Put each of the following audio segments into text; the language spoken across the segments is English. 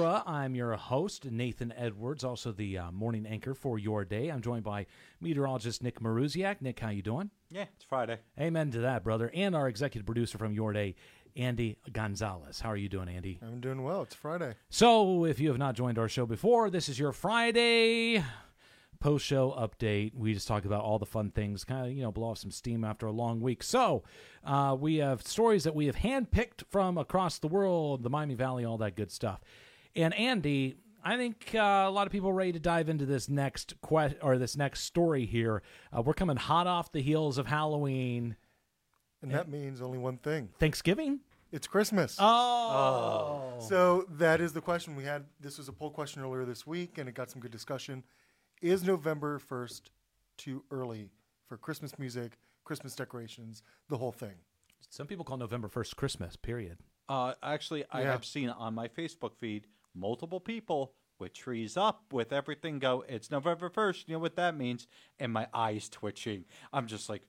Extra. I'm your host, Nathan Edwards, also the uh, morning anchor for your day. I'm joined by meteorologist Nick Maruziak. Nick, how you doing? Yeah, it's Friday. Amen to that, brother. And our executive producer from your day, Andy Gonzalez. How are you doing, Andy? I'm doing well. It's Friday. So, if you have not joined our show before, this is your Friday post show update. We just talk about all the fun things, kind of, you know, blow off some steam after a long week. So, uh, we have stories that we have handpicked from across the world, the Miami Valley, all that good stuff. And Andy, I think uh, a lot of people are ready to dive into this next quest or this next story here. Uh, we're coming hot off the heels of Halloween, And that means only one thing Thanksgiving. it's Christmas. Oh, So that is the question we had. This was a poll question earlier this week, and it got some good discussion. Is November 1st too early for Christmas music, Christmas decorations, the whole thing? some people call November first Christmas. Period. Uh, actually, I Yeah. have seen on my Facebook feed multiple people with trees up, with everything go. It's November first. You know what that means? And my eyes twitching. I'm just like,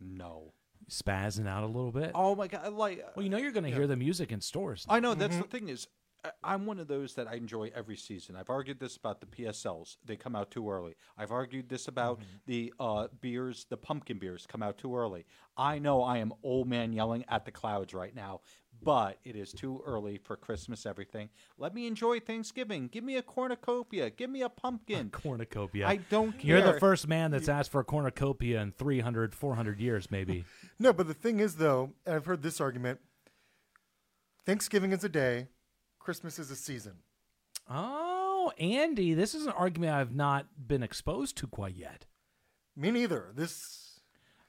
no. Spazzing out a little bit. Oh my god! Like, uh, Well, you know you're going to hear the music in stores. I know that's mm-hmm. the thing is, I- I'm one of those that I enjoy every season. I've argued this about the PSLs; they come out too early. I've argued this about mm-hmm. the uh, beers, the pumpkin beers come out too early. I know I am old man yelling at the clouds right now, but it is too early for Christmas. Everything. Let me enjoy Thanksgiving. Give me a cornucopia. Give me a pumpkin. cornucopia. I don't care. You're the first man that's asked for a cornucopia in 300, 400 years, maybe. No, but the thing is, though, and I've heard this argument Thanksgiving is a day, Christmas is a season. oh, Andy, this is an argument I've not been exposed to quite yet. Me neither. This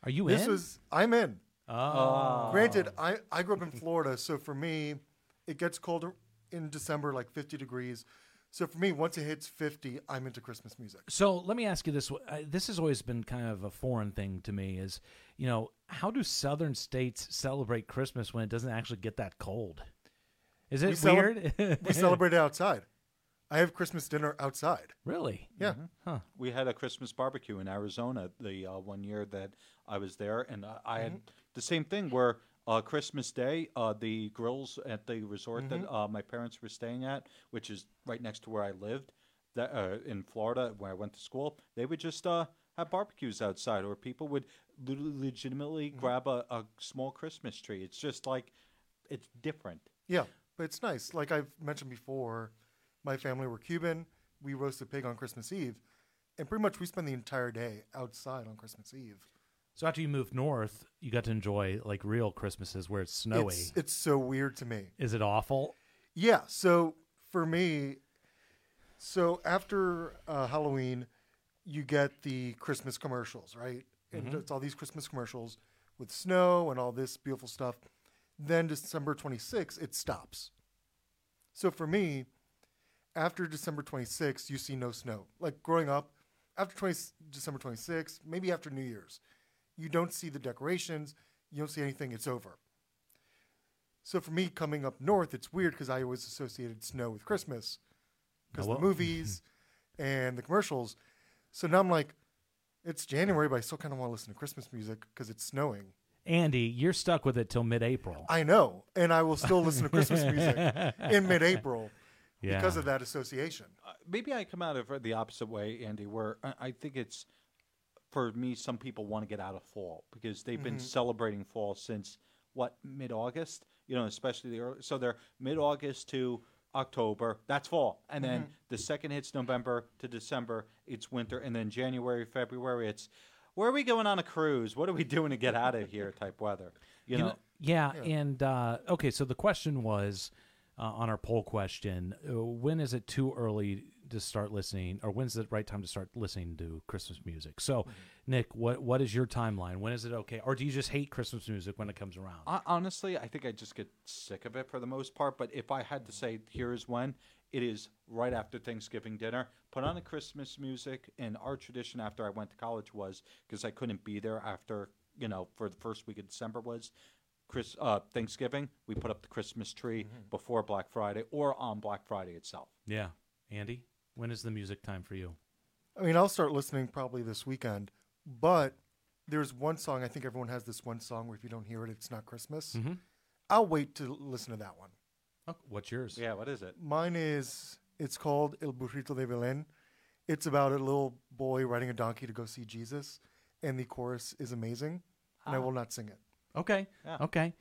Are you this in? was I'm in. Oh. Granted, I, I grew up in Florida, so for me, it gets colder in December, like 50 degrees. So for me, once it hits 50, I'm into Christmas music. So let me ask you this: uh, This has always been kind of a foreign thing to me. Is you know how do Southern states celebrate Christmas when it doesn't actually get that cold? Is it We cele- weird? We celebrate it outside. I have Christmas dinner outside. really? Yeah. Huh. We had a Christmas barbecue in Arizona the uh, one year that I was there, and uh, I had the same thing where uh, Christmas Day, uh, the grills at the resort that uh, my parents were staying at, which is right next to where I lived, that uh, in Florida where I went to school, they would just uh, have barbecues outside, or people would le- legitimately grab a, a small Christmas tree. It's just like it's different. Yeah, but it's nice. Like I've mentioned before, my family were Cuban. We roasted pig on Christmas Eve, and pretty much we spend the entire day outside on Christmas Eve. So after you moved north, you got to enjoy like real Christmases where it's snowy. It's, it's so weird to me. Is it awful? Yeah. So for me, so after uh, Halloween, you get the Christmas commercials, right? And it's all these Christmas commercials with snow and all this beautiful stuff. Then December 26th, it stops. So for me, after December 26th, you see no snow. Like growing up, after 20, December 26th, maybe after New Year's, you don't see the decorations, you don't see anything, it's over. So for me, coming up north, it's weird because I always associated snow with Christmas because the movies and the commercials. So now I'm like, it's January, but I still kind of want to listen to Christmas music because it's snowing. Andy, you're stuck with it till mid-April. I know, and I will still listen to Christmas music in mid-April yeah. because of that association. Uh, maybe I come out of the opposite way, Andy, where I, I think it's for me. Some people want to get out of fall because they've been celebrating fall since what mid August. You know, especially the early. So they're mid August to October. That's fall, and then the second hits November to December. It's winter, and then January, February. It's where are we going on a cruise? What are we doing to get out of here? Type weather. You, You know. know, yeah, and uh, okay, so the question was uh, on our poll question: uh, When is it too early to start listening, or when's the right time to start listening to Christmas music? So, Nick, what what is your timeline? When is it okay, or do you just hate Christmas music when it comes around? Hon- Honestly, I think I just get sick of it for the most part. But if I had to say, here's when, it is right after Thanksgiving dinner. Put on the Christmas music, and our tradition after I went to college was because I couldn't be there after you know for the first week of December was Chris uh, Thanksgiving. We put up the Christmas tree before Black Friday or on Black Friday itself. yeah, Andy, when is the music time for you? I mean, I'll start listening probably this weekend, but there's one song. I think everyone has this one song where if you don't hear it, it's not Christmas. Mhm. I'll wait to listen to that one. Oh, what's yours? Yeah, what is it? Mine is it's called El Burrito de Belén. It's about a little boy riding a donkey to go see Jesus, and the chorus is amazing. And I will not sing it. Okay. Yeah. Okay.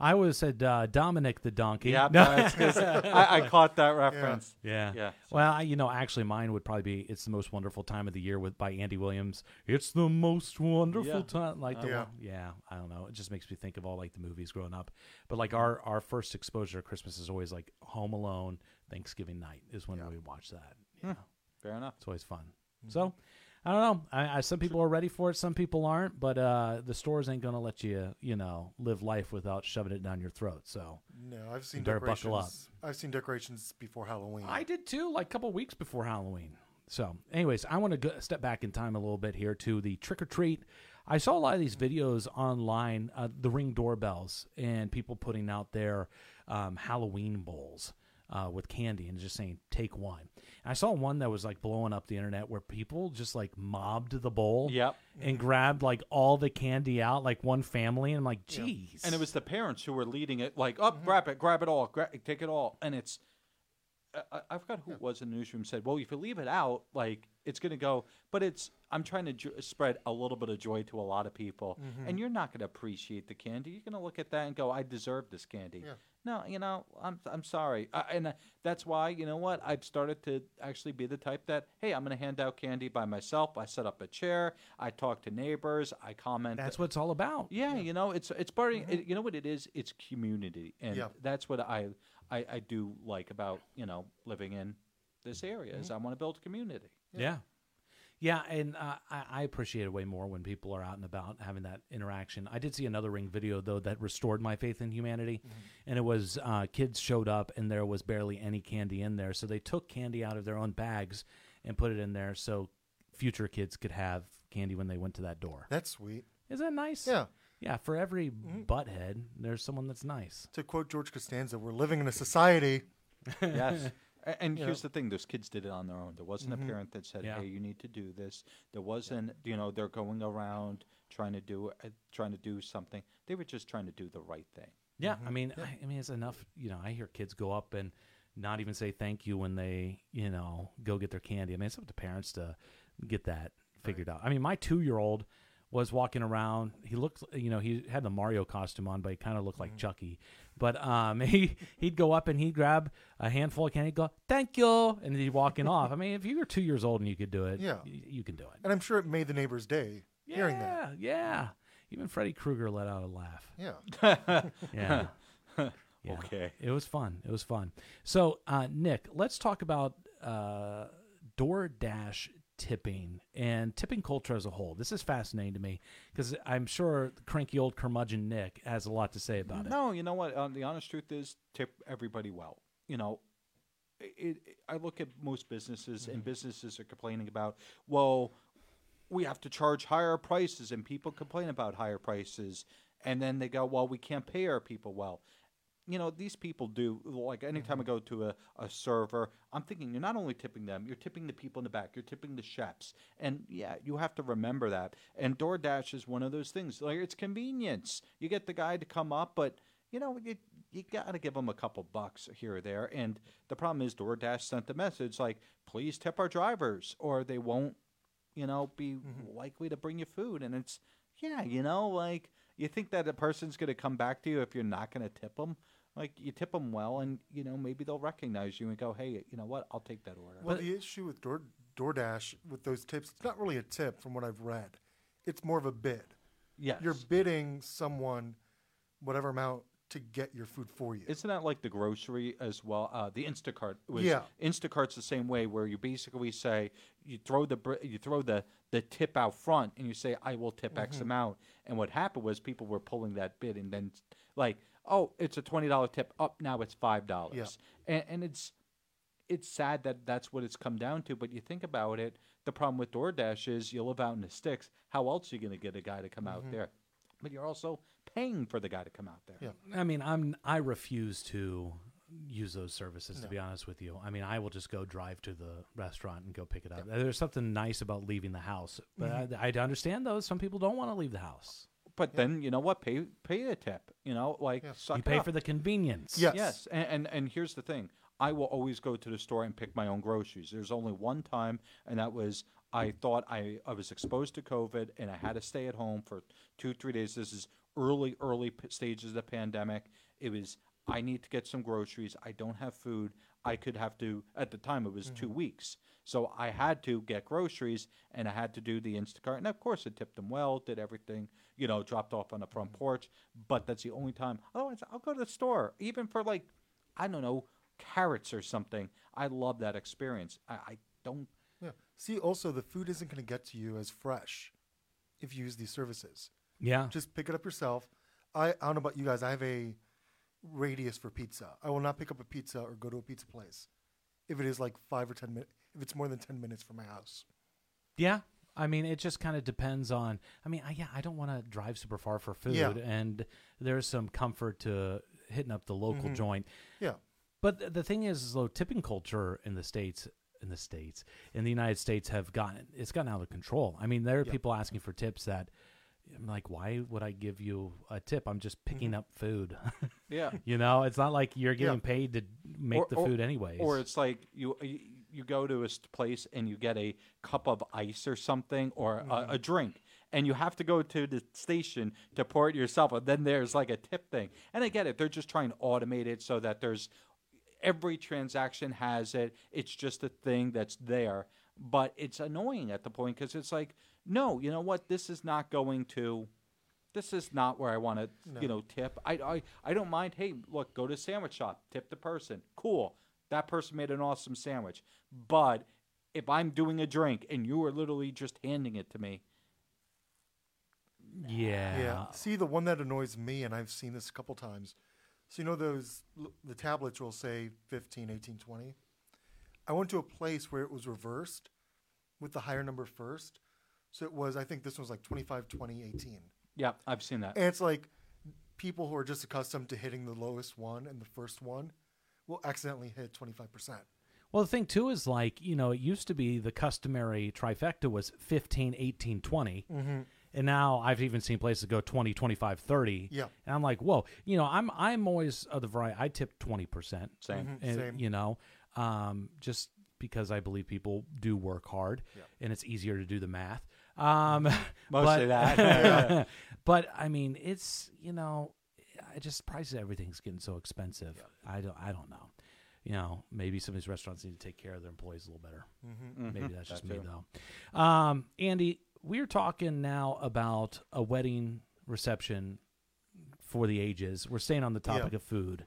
I would have said uh, Dominic the donkey. Yeah, No. that's 'cause I, I caught that reference. Yeah. Yeah. Well, I, you know, actually, mine would probably be "It's the Most Wonderful Time of the Year" with by Andy Williams. It's the most wonderful Yeah. time. Like, the Yeah. one- yeah. I don't know. It just makes me think of all like the movies growing up. But like our our first exposure to Christmas is always like Home Alone. Thanksgiving night is when we watch that. Yeah, Fair enough. it's always fun. So. I don't know. I, I, some people are ready for it. Some people aren't. But uh, the stores ain't gonna let you, you know, live life without shoving it down your throat. So No, I've seen decorations. buckle up. I've seen decorations before Halloween. I did too, like a couple weeks before Halloween. So, anyways, I want to go, step back in time a little bit here to the trick or treat. I saw a lot of these videos online, uh, the ring doorbells, and people putting out their um, Halloween bowls uh, with candy and just saying, take one. And I saw one that was like blowing up the internet where people just like mobbed the bowl Yep. and grabbed like all the candy out, like one family. And I'm like, geez. And it was the parents who were leading it, like, up, grab it, grab it all, gra- take it all. And it's, I- I, I forgot who it was in the newsroom said, well, if you leave it out, like, it's going to go. But it's, I'm trying to jo- spread a little bit of joy to a lot of people. And you're not going to appreciate the candy. You're going to look at that and go, I deserve this candy. Yeah. No, you know, I'm I'm sorry, uh, and uh, that's why you know what I've started to actually be the type that hey, I'm going to hand out candy by myself. I set up a chair, I talk to neighbors, I comment. That's what it's all about. Yeah, you know, it's it's part. of- it- you know what it is? It's community, and Yeah. that's what I, I I do like about you know living in this area is I want to build community. Yeah. Yeah, and uh, I, I appreciate it way more when people are out and about having that interaction. I did see another Ring video though that restored my faith in humanity, and it was uh, kids showed up and there was barely any candy in there, so they took candy out of their own bags and put it in there so future kids could have candy when they went to that door. That's sweet. Isn't that nice? Yeah. Yeah, for every butthead, there's someone that's nice. To quote George Costanza, we're living in a society. yes. A- And You here's know. the thing: those kids did it on their own. There wasn't a parent that said, Yeah. "Hey, you need to do this." There wasn't, you know, they're going around trying to do uh, trying to do something. They were just trying to do the right thing. Yeah, I mean, I, I mean, it's enough. You know, I hear kids go up and not even say thank you when they, you know, go get their candy. I mean, it's up to parents to get that figured out. I mean, my two-year-old was walking around. He looked, you know, he had the Mario costume on, but he kind of looked like Chucky. But um, he he'd go up and he'd grab a handful of candy, he'd go thank you, and he'd walking off. I mean, if you were two years old and you could do it, Yeah. y- you can do it. And I'm sure it made the neighbor's day hearing that. Yeah, yeah. Even Freddy Krueger let out a laugh. Yeah. Yeah. Yeah. Okay. It was fun. It was fun. So, uh, Nick, let's talk about uh, DoorDash tipping and tipping culture as a whole. This is fascinating to me because I'm sure cranky old curmudgeon Nick has a lot to say about it. No, you know what? Uh, the honest truth is, tip everybody well. You know, it, it, I look at most businesses, and businesses are complaining about, well, we have to charge higher prices, and people complain about higher prices, and then they go, well, we can't pay our people well. You know, these people do. Like anytime I mm-hmm. go to a, a server, I'm thinking you're not only tipping them, you're tipping the people in the back, you're tipping the chefs. And yeah, you have to remember that. And DoorDash is one of those things. Like it's convenience. You get the guy to come up, but you know, you, you got to give them a couple bucks here or there. And the problem is, DoorDash sent the message like, please tip our drivers, or they won't, you know, be mm-hmm. likely to bring you food. And it's, yeah, you know, like, you think that a person's going to come back to you if you're not going to tip them? Like, you tip them well, and, you know, maybe they'll recognize you and go, hey, you know what, I'll take that order. Well, the issue with Door, DoorDash with those tips, it's not really a tip from what I've read. It's more of a bid. yes. You're bidding someone whatever amount to get your food for you. Isn't that like the grocery as well? Uh, the Instacart was Yeah. Instacart's the same way, where you basically say you throw the you throw the the tip out front, and you say I will tip Mm-hmm. X amount. And what happened was people were pulling that bid, and then like, oh, it's a twenty dollar tip. Up now it's five dollars, and, and it's it's sad that that's what it's come down to. But you think about it, the problem with DoorDash is you live out in the sticks. How else are you going to get a guy to come out mm-hmm. there? But you're also paying for the guy to come out there. Yeah. I mean, I'm I refuse to use those services to be honest with you. I mean, I will just go drive to the restaurant and go pick it up. There's something nice about leaving the house, but mm-hmm. I, I understand those. Some people don't want to leave the house. But then you know what? Pay pay a tip. You know, like suck You pay up. for the convenience. Yes. Yes, and, and and here's the thing: I will always go to the store and pick my own groceries. There's only one time, and that was I thought I I was exposed to COVID and I had to stay at home for two three days. This is early early p- stages of the pandemic. It was I need to get some groceries. I don't have food. I could have to at the time it was two mm-hmm. weeks. So I had to get groceries and I had to do the Instacart. And of course I tipped them well, did everything, you know, dropped off on the front porch. But that's the only time. Otherwise I'll go to the store. Even for like I don't know, carrots or something. I love that experience. I, I don't Yeah. See, also the food isn't going to get to you as fresh if you use these services. Yeah. Just pick it up yourself. I, I don't know about you guys. I have a radius for pizza. I will not pick up a pizza or go to a pizza place if it is like five or ten minutes. If it's more than ten minutes from my house. Yeah. I mean, it just kind of depends on. I mean, I, yeah, I don't want to drive super far for food, Yeah. and there's some comfort to hitting up the local Mm-hmm. joint. Yeah. But th- the thing is, is though, tipping culture in the states, in the states, in the United States, have gotten it's gotten out of control. I mean, there are Yeah. people asking for tips that I'm like, why would I give you a tip? I'm just picking Mm-hmm. up food. Yeah. you know, it's not like you're getting Yeah. paid to make Or- the or- food anyways. Or it's like you you- go to a place and you get a cup of ice or something or a, a mm-hmm. drink. And you have to go to the station to pour it yourself. And then there's like a tip thing. And I get it. They're just trying to automate it so that there's every transaction has it. It's just a thing that's there. But it's annoying at the point because it's like, no, you know what? This is not going to. This is not where I want to, you know, tip. I, I I don't mind. Hey, look, go to a sandwich shop, tip the person. Cool. That person made an awesome sandwich. But if I'm doing a drink and you are literally just handing it to me, yeah, Yeah. See, the one that annoys me, and I've seen this a couple times. So, you know, those the tablets will say 15, 18, 20. I went to a place where it was reversed with the higher number first. So it was, I think this was like 25, 20, 18. yeah, I've seen that. And it's like people who are just accustomed to hitting the lowest one and the first one will accidentally hit 25%. Well, the thing too is like, you know, it used to be the customary trifecta was 15, 18, 20. Mm-hmm. And now I've even seen places go 20, 25, 30. Yeah. And I'm like, whoa, you know, I'm I'm always of the variety. I tip 20%. Same. Mhm. And, Same. You know, um, just because I believe people do work hard and it's easier to do the math. Um, Mostly but, that. but I mean, it's, you know, I just prices, everything's getting so expensive. I don't, I don't know. You know, maybe some of these restaurants need to take care of their employees a little better. Mm-hmm. Maybe that's just That me, too. though. Um, Andy, we're talking now about a wedding reception for the ages. We're staying on the topic Yeah. of food.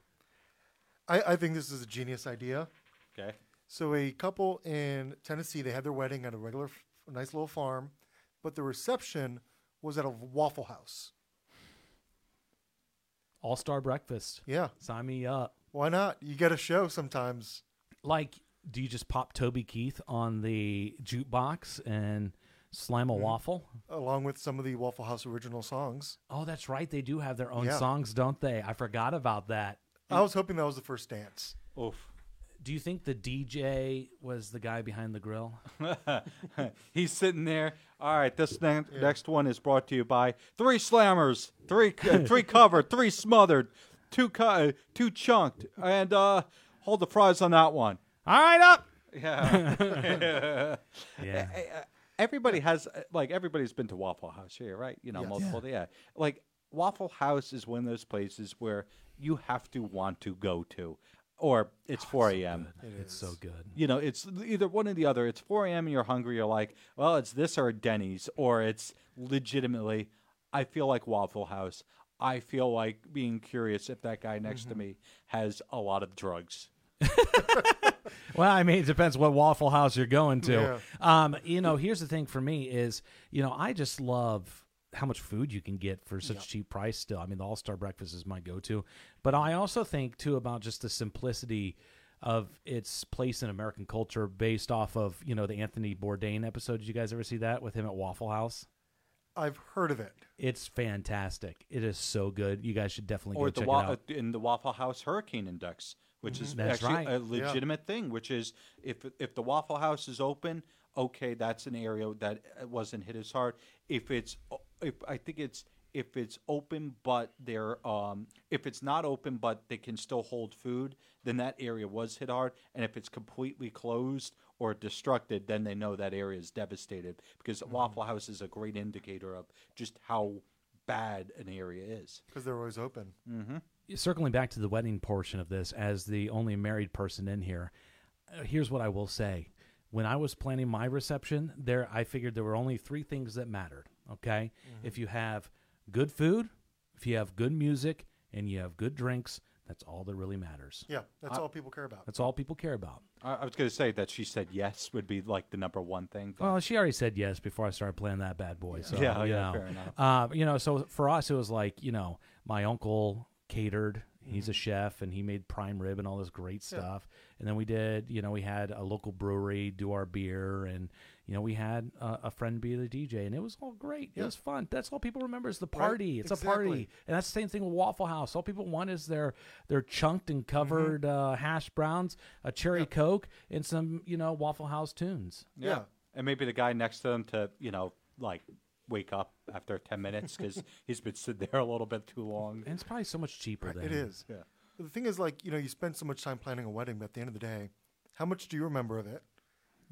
I, I think this is a genius idea. okay. So a couple in Tennessee, they had their wedding at a regular, nice little farm, but the reception was at a Waffle House. All star breakfast. Yeah, Sign me up. why not? You get a show sometimes. Like, do you just pop Toby Keith on the jukebox and slam a mm-hmm. waffle? along with some of the Waffle House original songs. Oh, that's right. They do have their own Yeah. songs, don't they? I forgot about that. I was hoping that was the first dance. Oof. Do you think the DJ was the guy behind the grill? He's sitting there. All right, this ne- next one is brought to you by three slammers, three uh, three covered, three smothered, two cu- uh, two chunked, and uh, hold the fries on that one. All right, up. Yeah. Yeah. everybody has uh, like everybody's been to Waffle House here, right? You know, Yes. multiple. Yeah. Like Waffle House is one of those places where you have to want to go to, or it's 4 a.m. It's so good. you know, it's either one or the other. It's 4 a.m. and you're hungry. You're like, well, it's this or Denny's, or it's legitimately, I feel like Waffle House. I feel like being curious if that guy next to me has a lot of drugs. Well, I mean, it depends what Waffle House you're going to. Yeah. Um, you know, here's the thing for me is, you know, I just love how much food you can get for such cheap price still. I mean, the All-Star breakfast is my go-to. But I also think too about just the simplicity of its place in American culture based off of, you know, the Anthony Bourdain episode. Did you guys ever see that with him at Waffle House? I've heard of it. It's fantastic. It is so good. You guys should definitely or go the check wa- it out. in the Waffle House Hurricane Index, which is That's actually right. a legitimate thing. Which is if if the Waffle House is open, okay, that's an area that uh, wasn't hit as hard. If it's if I think it's if it's open but they're um, if it's not open but they can still hold food, then that area was hit hard. And if it's completely closed or destructed, then they know that area is devastated because Waffle House is a great indicator of just how bad an area is. because they're always open. circling back to the wedding portion of this as the only married person in here uh, here's what i will say when i was planning my reception there i figured there were only three things that mattered okay if you have good food if you have good music and you have good drinks that's all that really matters Yeah, that's all people care about. that's all people care about I, I was going to say that she said yes would be like the number one thing. but- well she already said yes before i started playing that bad boy so Yeah, you yeah, know. fair enough. Uh, you know so for us it was like you know my uncle catered he's a chef and he made prime rib and all this great stuff and then we did you know we had a local brewery do our beer and you know we had uh, a friend be the dj and it was all great it Yeah. was fun that's all people remember is the party it's a party and that's the same thing with waffle house all people want is their their chunked and covered uh, hash browns a cherry coke and some you know waffle house tunes Yeah. Yeah. And maybe the guy next to them to, you know, like wake up after 10 minutes because he's been sitting there a little bit too long. and it's probably so much cheaper Right, than it is. Yeah. The thing is, like, you know, you spend so much time planning a wedding, but at the end of the day, how much do you remember of it?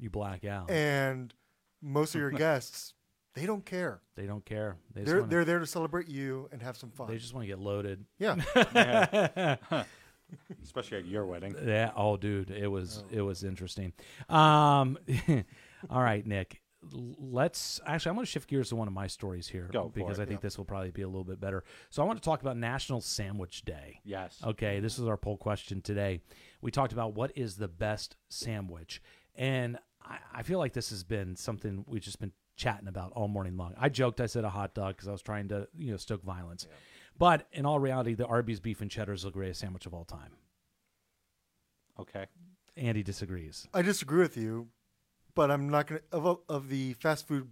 You black out And most of your guests, they don't care. they don't care they just They're wanna- they're there to celebrate you and have some fun. They just want to get loaded. yeah, Especially at your wedding. Yeah. Oh, dude, it was it was interesting. Um, all right, Nick. Let's actually. I'm going to shift gears to one of my stories here Go because. I think this will probably be a little bit better. So I want to talk about National Sandwich Day. Yes. Okay, this is our poll question today. We talked about what is the best sandwich, and I, I feel like this has been something we've just been chatting about all morning long. I joked I said a hot dog because I was trying to you know stoke violence, but in all reality, the Arby's beef and cheddar is the greatest sandwich of all time. Okay. Andy disagrees. I disagree with you, but I'm not gonna of of the fast food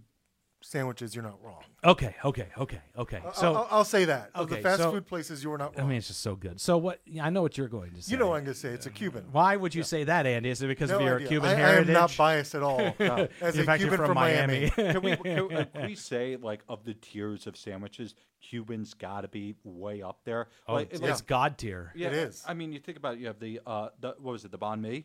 sandwiches. You're not wrong. Okay, okay, okay, okay. So I'll, I'll say that of okay, the fast so- food places, you are not I mean, it's just so good. So what? I know what you're going to say. you know what I'm gonna say? It's a Cuban. Why would you say that, Andy? Is it because No of your idea. Cuban I, heritage? I am not biased at all. As In a fact, you're Cuban from from Miami. Can we, can, can we say, like, of the tiers of sandwiches, Cubans got to be way up there? Oh, like, it's, like- it's god tier. yeah, It is. I mean, you think about it, you have the, uh, the what was it, the banh mi?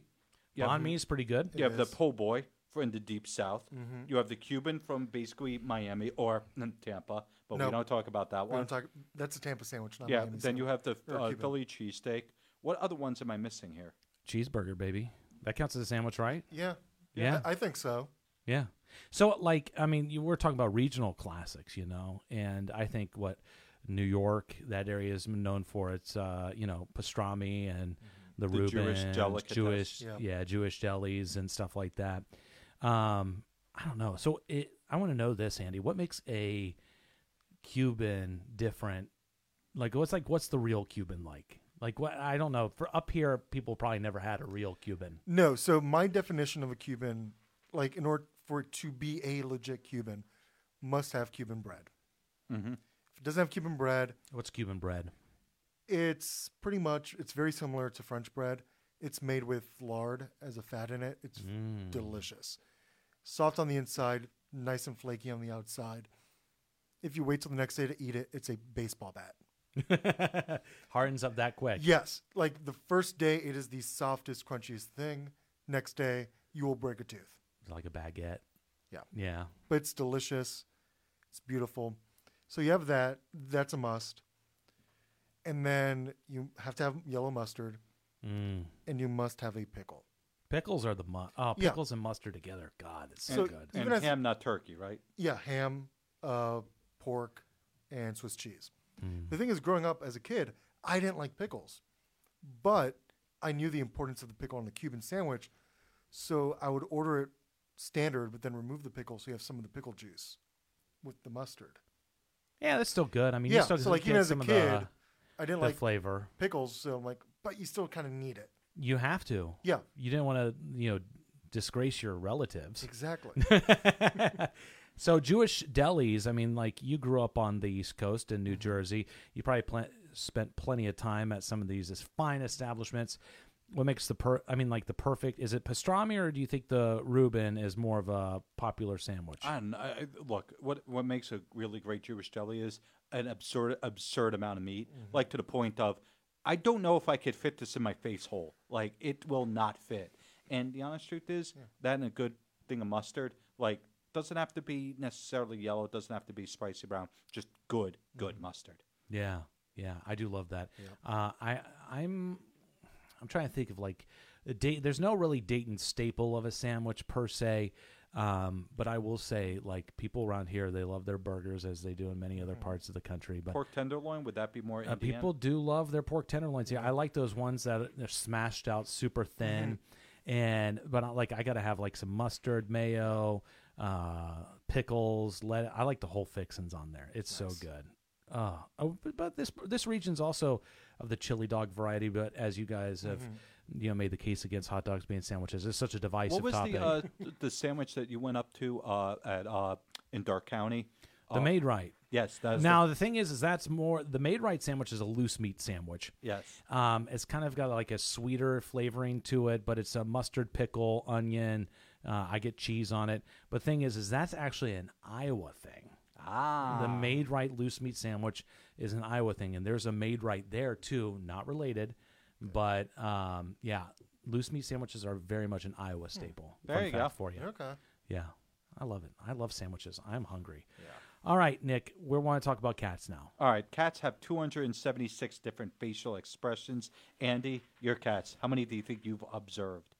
You Banh mi is pretty good. You have the is. po' boy from the deep south. You have the Cuban from basically Miami or Tampa, but No. we don't talk about that one. talk, that's a Tampa sandwich, not yeah, Miami then you have the Or uh, Cuban. Philly cheesesteak. What other ones am I missing here? Cheeseburger, baby. That counts as a sandwich, right? Yeah. Yeah. I, I think so. Yeah. So, like, I mean, you were talking about regional classics, you know, and I think what New York, that area is known for, it's, uh, you know, pastrami and the, The Jewish Reuben, delicatessen. Jewish, Yeah. yeah, Jewish delis and stuff like that. Um, I don't know. So, it, I want to know this, Andy. What makes a Cuban different? Like, what's like, what's the real Cuban like? Like, what? I don't know. For up here, people probably never had a real Cuban. No, so my definition of a Cuban, like in order for it to be a legit Cuban, must have Cuban bread. Mm-hmm. If it doesn't have Cuban bread, What's Cuban bread? it's pretty much it's very similar to French bread. It's made with lard as a fat in it. It's Mm. delicious. Soft on the inside, nice and flaky on the outside. If you wait till the next day to eat it, it's a baseball bat. Hardens up that quick. Yes, like the first day, it is the softest, crunchiest thing. Next day, you will break a tooth. like a baguette. Yeah. Yeah. but it's delicious. It's beautiful. So you have that. That's a must. And then you have to have yellow mustard, Mm. and you must have a pickle. Pickles are the mu- oh Yeah. pickles and mustard together. God, it's so, So- good. And Even as- ham, not turkey, right? Yeah, ham, uh, pork, and Swiss cheese. Mm. The thing is, growing up as a kid, I didn't like pickles, but I knew the importance of the pickle on the Cuban sandwich, so I would order it standard, but then remove the pickle so you have some of the pickle juice with the mustard. Yeah, that's still good. I mean, Yeah, you still so, like, get even as a some of kid, the, I didn't like the like flavor. pickles, so I'm like, but you still kind of need it. You have to. Yeah, You didn't want to, you know, disgrace your relatives. exactly. so Jewish delis. I mean, like you grew up on the East Coast in New Mm-hmm. Jersey. You probably pl- spent plenty of time at some of these fine establishments. what makes the per? I mean, like the perfect. Is it pastrami or do you think the Reuben is more of a popular sandwich? I don't know. I, I- look, what what makes a really great Jewish deli is an absurd absurd amount of meat, like to the point of I don't know if I could fit this in my face hole. Like it will not fit. And the honest truth is that and a good thing of mustard, like doesn't have to be necessarily yellow, it doesn't have to be spicy brown, just good, good mustard. Yeah, yeah, I do love that. Uh, I I'm I'm trying to think of like a date. There's no really Dayton staple of a sandwich per se, um, but I will say like people around here they love their burgers as they do in many other parts of the country. But Pork tenderloin, would that be more uh, people do love their pork tenderloins. Yeah, I like those ones that are- smashed out super thin, and but I, like I gotta have like some mustard, mayo, uh, pickles. Let I like the whole fixins on there. It's so good. Uh, oh, but, but this this region's also of the chili dog variety. But as you guys have, you know, made the case against hot dogs being sandwiches, it's such a divisive what was topic. the uh, the sandwich that you went up to uh, at uh, in Darke County? the Uh, Maid-Rite. Yes, Now the thing is, is that's more the Maid-Rite sandwich is a loose meat sandwich. yes. Um, it's kind of got like a sweeter flavoring to it, but it's a mustard, pickle, onion. Uh, I get cheese on it. But thing is, is that's actually an Iowa thing. Ah, The Maid-Rite loose meat sandwich is an Iowa thing, and there's a Maid-Rite there too, not related, but um, yeah, loose meat sandwiches are very much an Iowa staple. There Fun you fact go. for you. Okay. Yeah, I love it. I love sandwiches. I'm hungry. All right, Nick, we want to talk about cats now. All right, cats have 276 different facial expressions. Andy, your cats, how many do you think you've observed?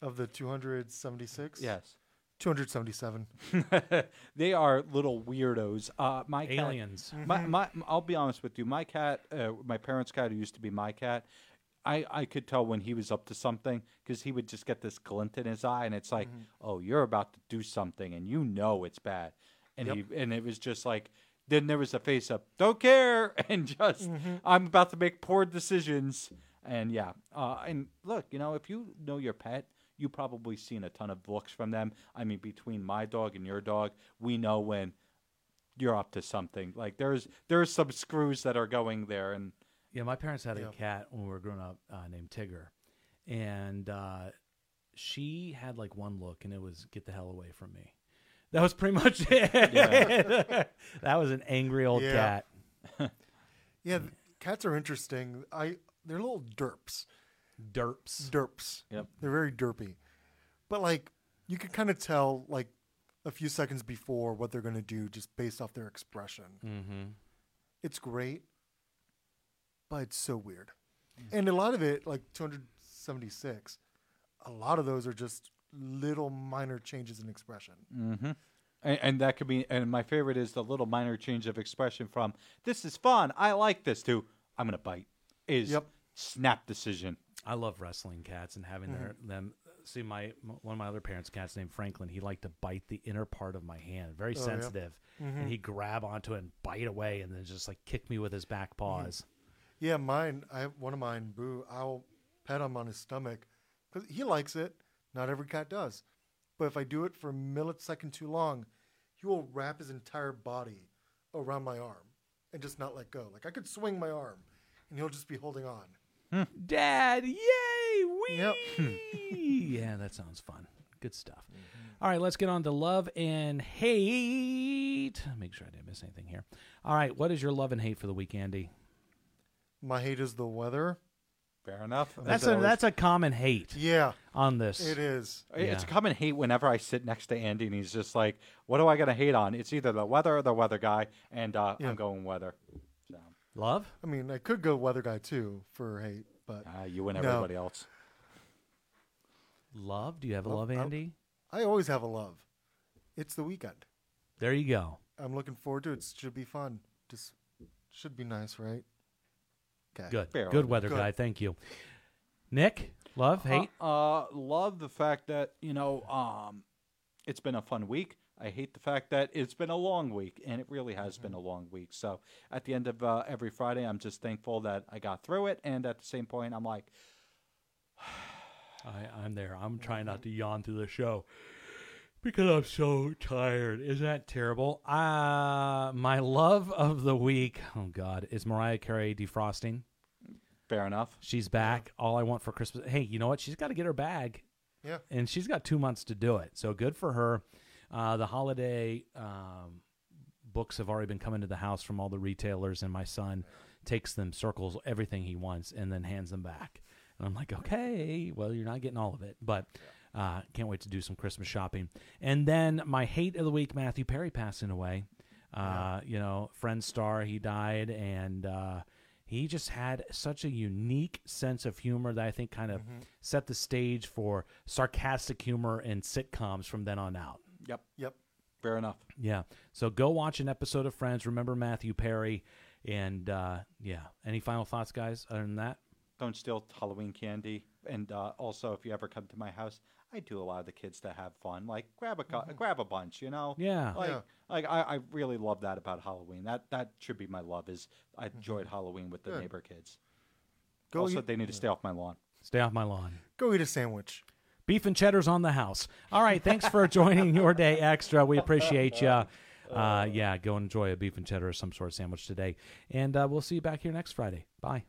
Of the 276? Yes. 277. they are little weirdos. Uh, my cat- Aliens. my, my, I'll be honest with you. My cat, uh, my parents' cat, who used to be my cat, I, I could tell when he was up to something because he would just get this glint in his eye, and it's like, oh, you're about to do something, and you know it's bad, and he and it was just like. Then there was a face up, don't care, and just I'm about to make poor decisions, and yeah, uh, and look, you know, if you know your pet, you probably seen a ton of looks from them. I mean, between my dog and your dog, we know when you're up to something. Like there's there's some screws that are going there, and Yeah, my parents had Yeah. a cat when we were growing up uh, named Tigger, and uh, she had like one look, and it was "Get the hell away from me." That was pretty much it. that was an angry old Yeah. cat. Yeah, cats are interesting. I They're little derps. Derps. Derps. Yep. They're very derpy. But, like, you can kind of tell, like, a few seconds before what they're going to do just based off their expression. Mm-hmm. It's great, but it's so weird. And a lot of it, like 276, a lot of those are just little minor changes in expression. mm-hmm. and, and that could be. And my favorite is the little minor change of expression from "This is fun, I like this" to "I'm gonna bite." Is Yep. snap decision. I love wrestling cats and having their mm-hmm. them. See, my one of my other parents' cats named Franklin. He liked to bite the inner part of my hand, very Oh, yeah. sensitive, and mm-hmm. he'd grab onto it and bite away, and then just like kick me with his back mm-hmm. paws. Yeah, mine. I have one of mine. Boo. I'll pet him on his stomach because he likes it. Not every cat does, but if I do it for a millisecond too long, he will wrap his entire body around my arm and just not let go. Like I could swing my arm, and he'll just be holding on. Hmm. Dad, yay! Wee! Yep. yeah, that sounds fun. Good stuff. All right, let's get on to love and hate. Make sure I didn't miss anything here. All right, what is your love and hate for the week, Andy? My hate is the weather. Fair enough. That's a always. that's a common hate Yeah, on this. it is. It's Yeah. common hate whenever I sit next to Andy and he's just like, "What do I got to hate on?" It's either the weather or the weather guy, and uh, Yeah. I'm going weather. So, Love? I mean, I could go weather guy too for hate, but uh, you and No. everybody else. Love? Do you have a Love- love, I- Andy? I always have a love. It's the weekend. There you go. I'm looking forward to it. It should be fun. Just should be nice, right? Okay. Good. Fair Good weather Good. guy. Thank you. Nick? Love? Hate? Uh, uh, love the fact that you know, um, it's been a fun week. I hate the fact that it's been a long week, and it really has been a long week. So at the end of uh, every Friday, I'm just thankful that I got through it, and at the same point, I'm like, I, I'm there. I'm trying not to yawn through the show because I'm so tired. Isn't that terrible? Uh, my love of the week, oh God, is Mariah Carey defrosting. Fair enough. She's back. All I want for Christmas. Hey, you know what? She's got to get her bag, Yeah. and she's got two months to do it. So good for her. Uh, the holiday um, books have already been coming to the house from all the retailers, and my son takes them, circles everything he wants, and then hands them back. And I'm like, okay, well, you're not getting all of it, but uh, can't wait to do some Christmas shopping. And then my hate of the week, Matthew Perry passing away. Uh, You know, friend star, he died, and uh, he just had such a unique sense of humor that I think kind of set the stage for sarcastic humor in sitcoms from then on out. Yep. Yep. Fair enough. Yeah. So go watch an episode of Friends. Remember Matthew Perry. And uh, yeah. Any final thoughts, guys, other than that? Don't steal Halloween candy. And uh, also, if you ever come to my house, I do allow the kids to have fun. Like grab a cu- grab a bunch, you know. Yeah. Like, Yeah. like I, I really love that about Halloween. That that should be my love. Is I enjoyed Halloween with the Good. neighbor kids. Go also, eat, they need to stay off my lawn. Stay off my lawn. go eat a sandwich. Beef and cheddar's on the house. All right. Thanks for joining your day extra. We appreciate you. Uh, yeah, go enjoy a beef and cheddar or some sort of sandwich today. And uh, we'll see you back here next Friday. Bye.